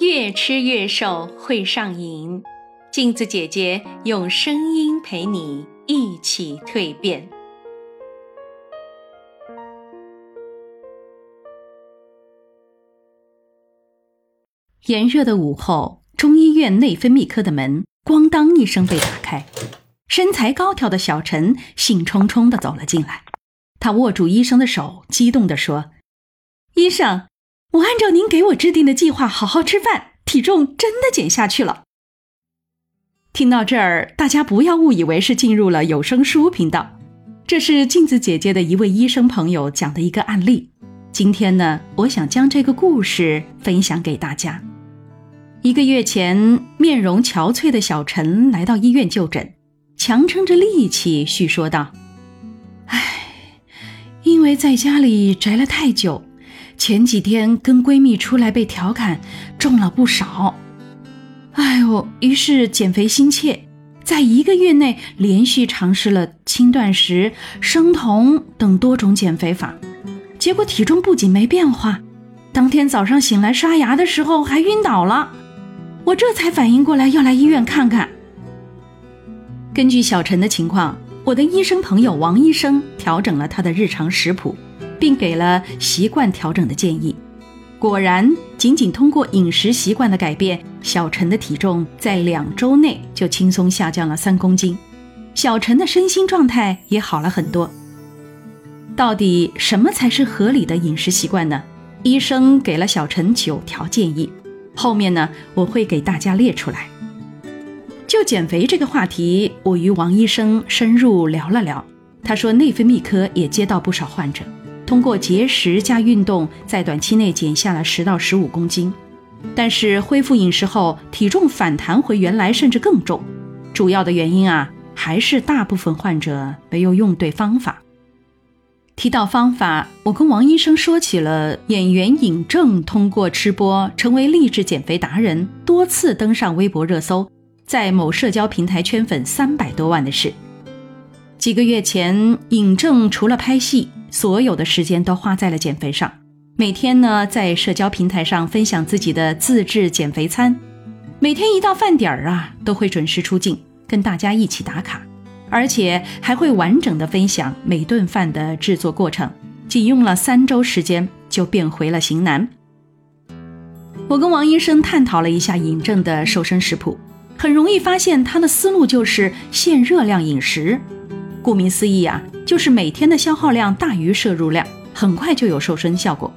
越吃越瘦会上瘾，镜子姐姐用声音陪你一起蜕变。炎热的午后，中医院内分泌科的门咣当一声被打开，身材高挑的小陈兴冲冲地走了进来。他握住医生的手，激动地说：“医生。”我按照您给我制定的计划好好吃饭，体重真的减下去了。听到这儿，大家不要误以为是进入了有声书频道，这是镜子姐姐的一位医生朋友讲的一个案例。今天呢，我想将这个故事分享给大家。一个月前，面容憔悴的小陈来到医院就诊，强撑着力气叙说道：“唉，因为在家里宅了太久。”前几天跟闺蜜出来被调侃，重了不少。哎呦，于是减肥心切，在一个月内连续尝试了轻断食、生酮等多种减肥法，结果体重不仅没变化，当天早上醒来刷牙的时候还晕倒了。我这才反应过来要来医院看看。根据小陈的情况，我的医生朋友王医生调整了他的日常食谱。并给了习惯调整的建议。果然，仅仅通过饮食习惯的改变，小陈的体重在两周内就轻松下降了三公斤。小陈的身心状态也好了很多。到底什么才是合理的饮食习惯呢？医生给了小陈九条建议，后面呢我会给大家列出来。就减肥这个话题，我与王医生深入聊了聊。他说，内分泌科也接到不少患者。通过节食加运动，在短期内减下了十到十五公斤，但是恢复饮食后，体重反弹回原来甚至更重。主要的原因啊，还是大部分患者没有用对方法。提到方法，我跟王医生说起了演员尹正通过吃播成为励志减肥达人，多次登上微博热搜，在某社交平台圈粉三百多万的事。几个月前，尹正除了拍戏。所有的时间都花在了减肥上，每天呢在社交平台上分享自己的自制减肥餐，每天一到饭点儿啊都会准时出镜，跟大家一起打卡，而且还会完整的分享每顿饭的制作过程，仅用了三周时间就变回了型男。我跟王医生探讨了一下尹正的瘦身食谱，很容易发现他的思路就是限热量饮食。顾名思义啊，就是每天的消耗量大于摄入量，很快就有瘦身效果。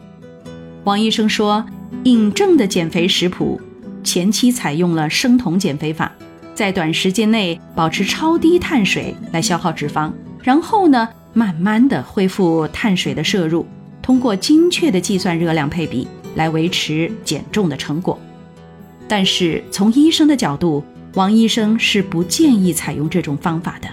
王医生说，尹正的减肥食谱前期采用了生酮减肥法，在短时间内保持超低碳水来消耗脂肪，然后呢，慢慢的恢复碳水的摄入，通过精确的计算热量配比来维持减重的成果。但是从医生的角度，王医生是不建议采用这种方法的。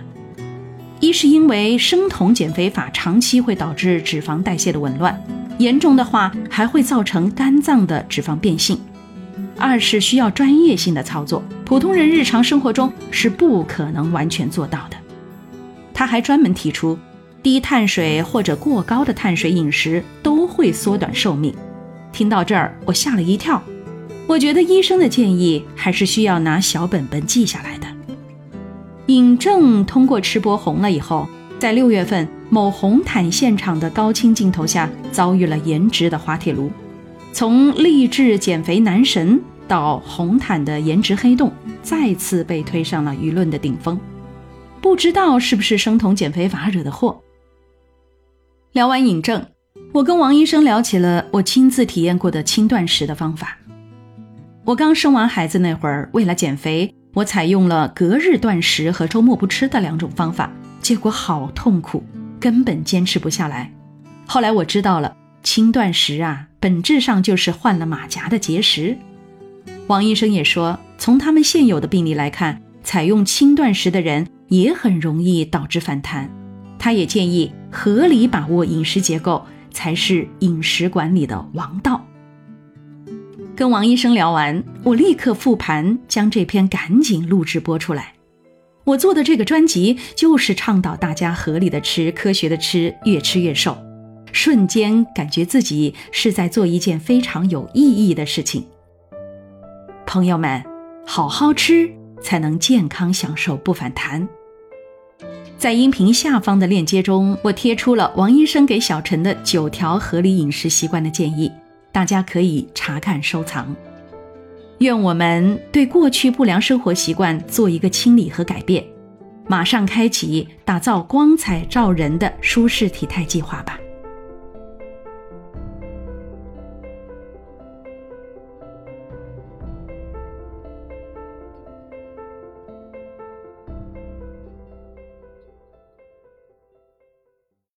一是因为生酮减肥法长期会导致脂肪代谢的紊乱，严重的话还会造成肝脏的脂肪变性；二是需要专业性的操作，普通人日常生活中是不可能完全做到的。他还专门提出，低碳水或者过高的碳水饮食都会缩短寿命。听到这儿，我吓了一跳，我觉得医生的建议还是需要拿小本本记下来的。尹正通过吃播红了以后，在六月份某红毯现场的高清镜头下，遭遇了颜值的滑铁卢，从励志减肥男神到红毯的颜值黑洞，再次被推上了舆论的顶峰。不知道是不是生酮减肥法惹的祸。聊完尹正，我跟王医生聊起了我亲自体验过的轻断食的方法。我刚生完孩子那会儿，为了减肥。我采用了隔日断食和周末不吃的两种方法，结果好痛苦，根本坚持不下来。后来我知道了，轻断食啊，本质上就是换了马甲的节食。王医生也说，从他们现有的病例来看，采用轻断食的人也很容易导致反弹。他也建议合理把握饮食结构才是饮食管理的王道。跟王医生聊完，我立刻复盘，将这篇赶紧录制播出来。我做的这个专辑就是倡导大家合理的吃，科学的吃，越吃越瘦。瞬间感觉自己是在做一件非常有意义的事情。朋友们，好好吃才能健康享受不反弹。在音频下方的链接中，我贴出了王医生给小陈的九条合理饮食习惯的建议，大家可以查看收藏。愿我们对过去不良生活习惯做一个清理和改变，马上开启打造光彩照人的舒适体态计划吧。